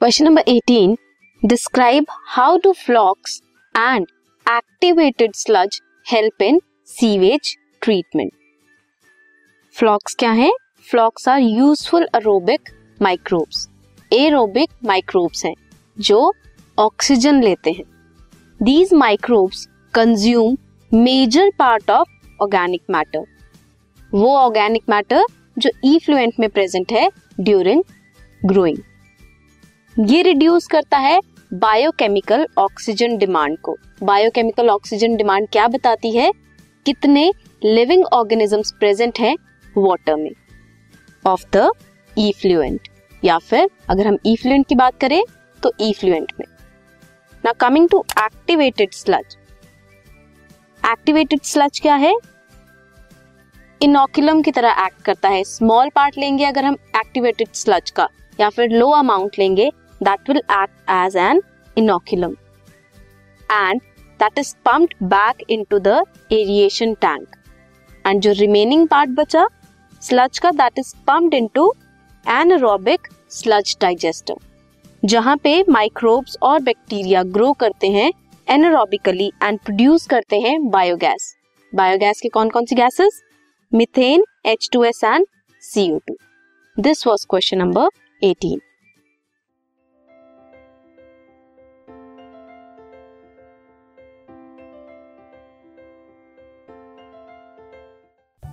Question number 18 describe how do flocs and activated sludge help in sewage treatment flocs क्या है? Flocs are useful aerobic microbes aerobic microbes हैं, जो oxygen लेते हैं. These microbes consume major part of organic matter वो organic matter जो effluent में present है ड्यूरिंग ग्रोइंग ये रिड्यूस करता है बायोकेमिकल ऑक्सीजन डिमांड को। बायोकेमिकल ऑक्सीजन डिमांड क्या बताती है? कितने लिविंग ऑर्गेनिजम्स प्रेजेंट हैं वाटर में? ऑफ़ द इफ्लुएंट या फिर अगर हम इफ्लुएंट की बात करें तो इफ्लुएंट में। ना coming to activated sludge activated sludge क्या है? इनोकुलम की तरह एक्ट करता है। स्मॉल पार्ट लेंगे अगर हम एक्टिवेटेड स्लज का। या फिर लो अमाउंट लेंगे that will act as an inoculum and that is pumped back into the aeration tank and जो रिमेनिंग पार्ट बचा स्लज का that is pumped into anaerobic sludge digester जहाँ पे माइक्रोब्स और बैक्टीरिया ग्रो करते हैं anaerobically and produce करते हैं बायोगैस बायोगैस के कौन कौन सी gases methane H two S and CO two this was question number eighteen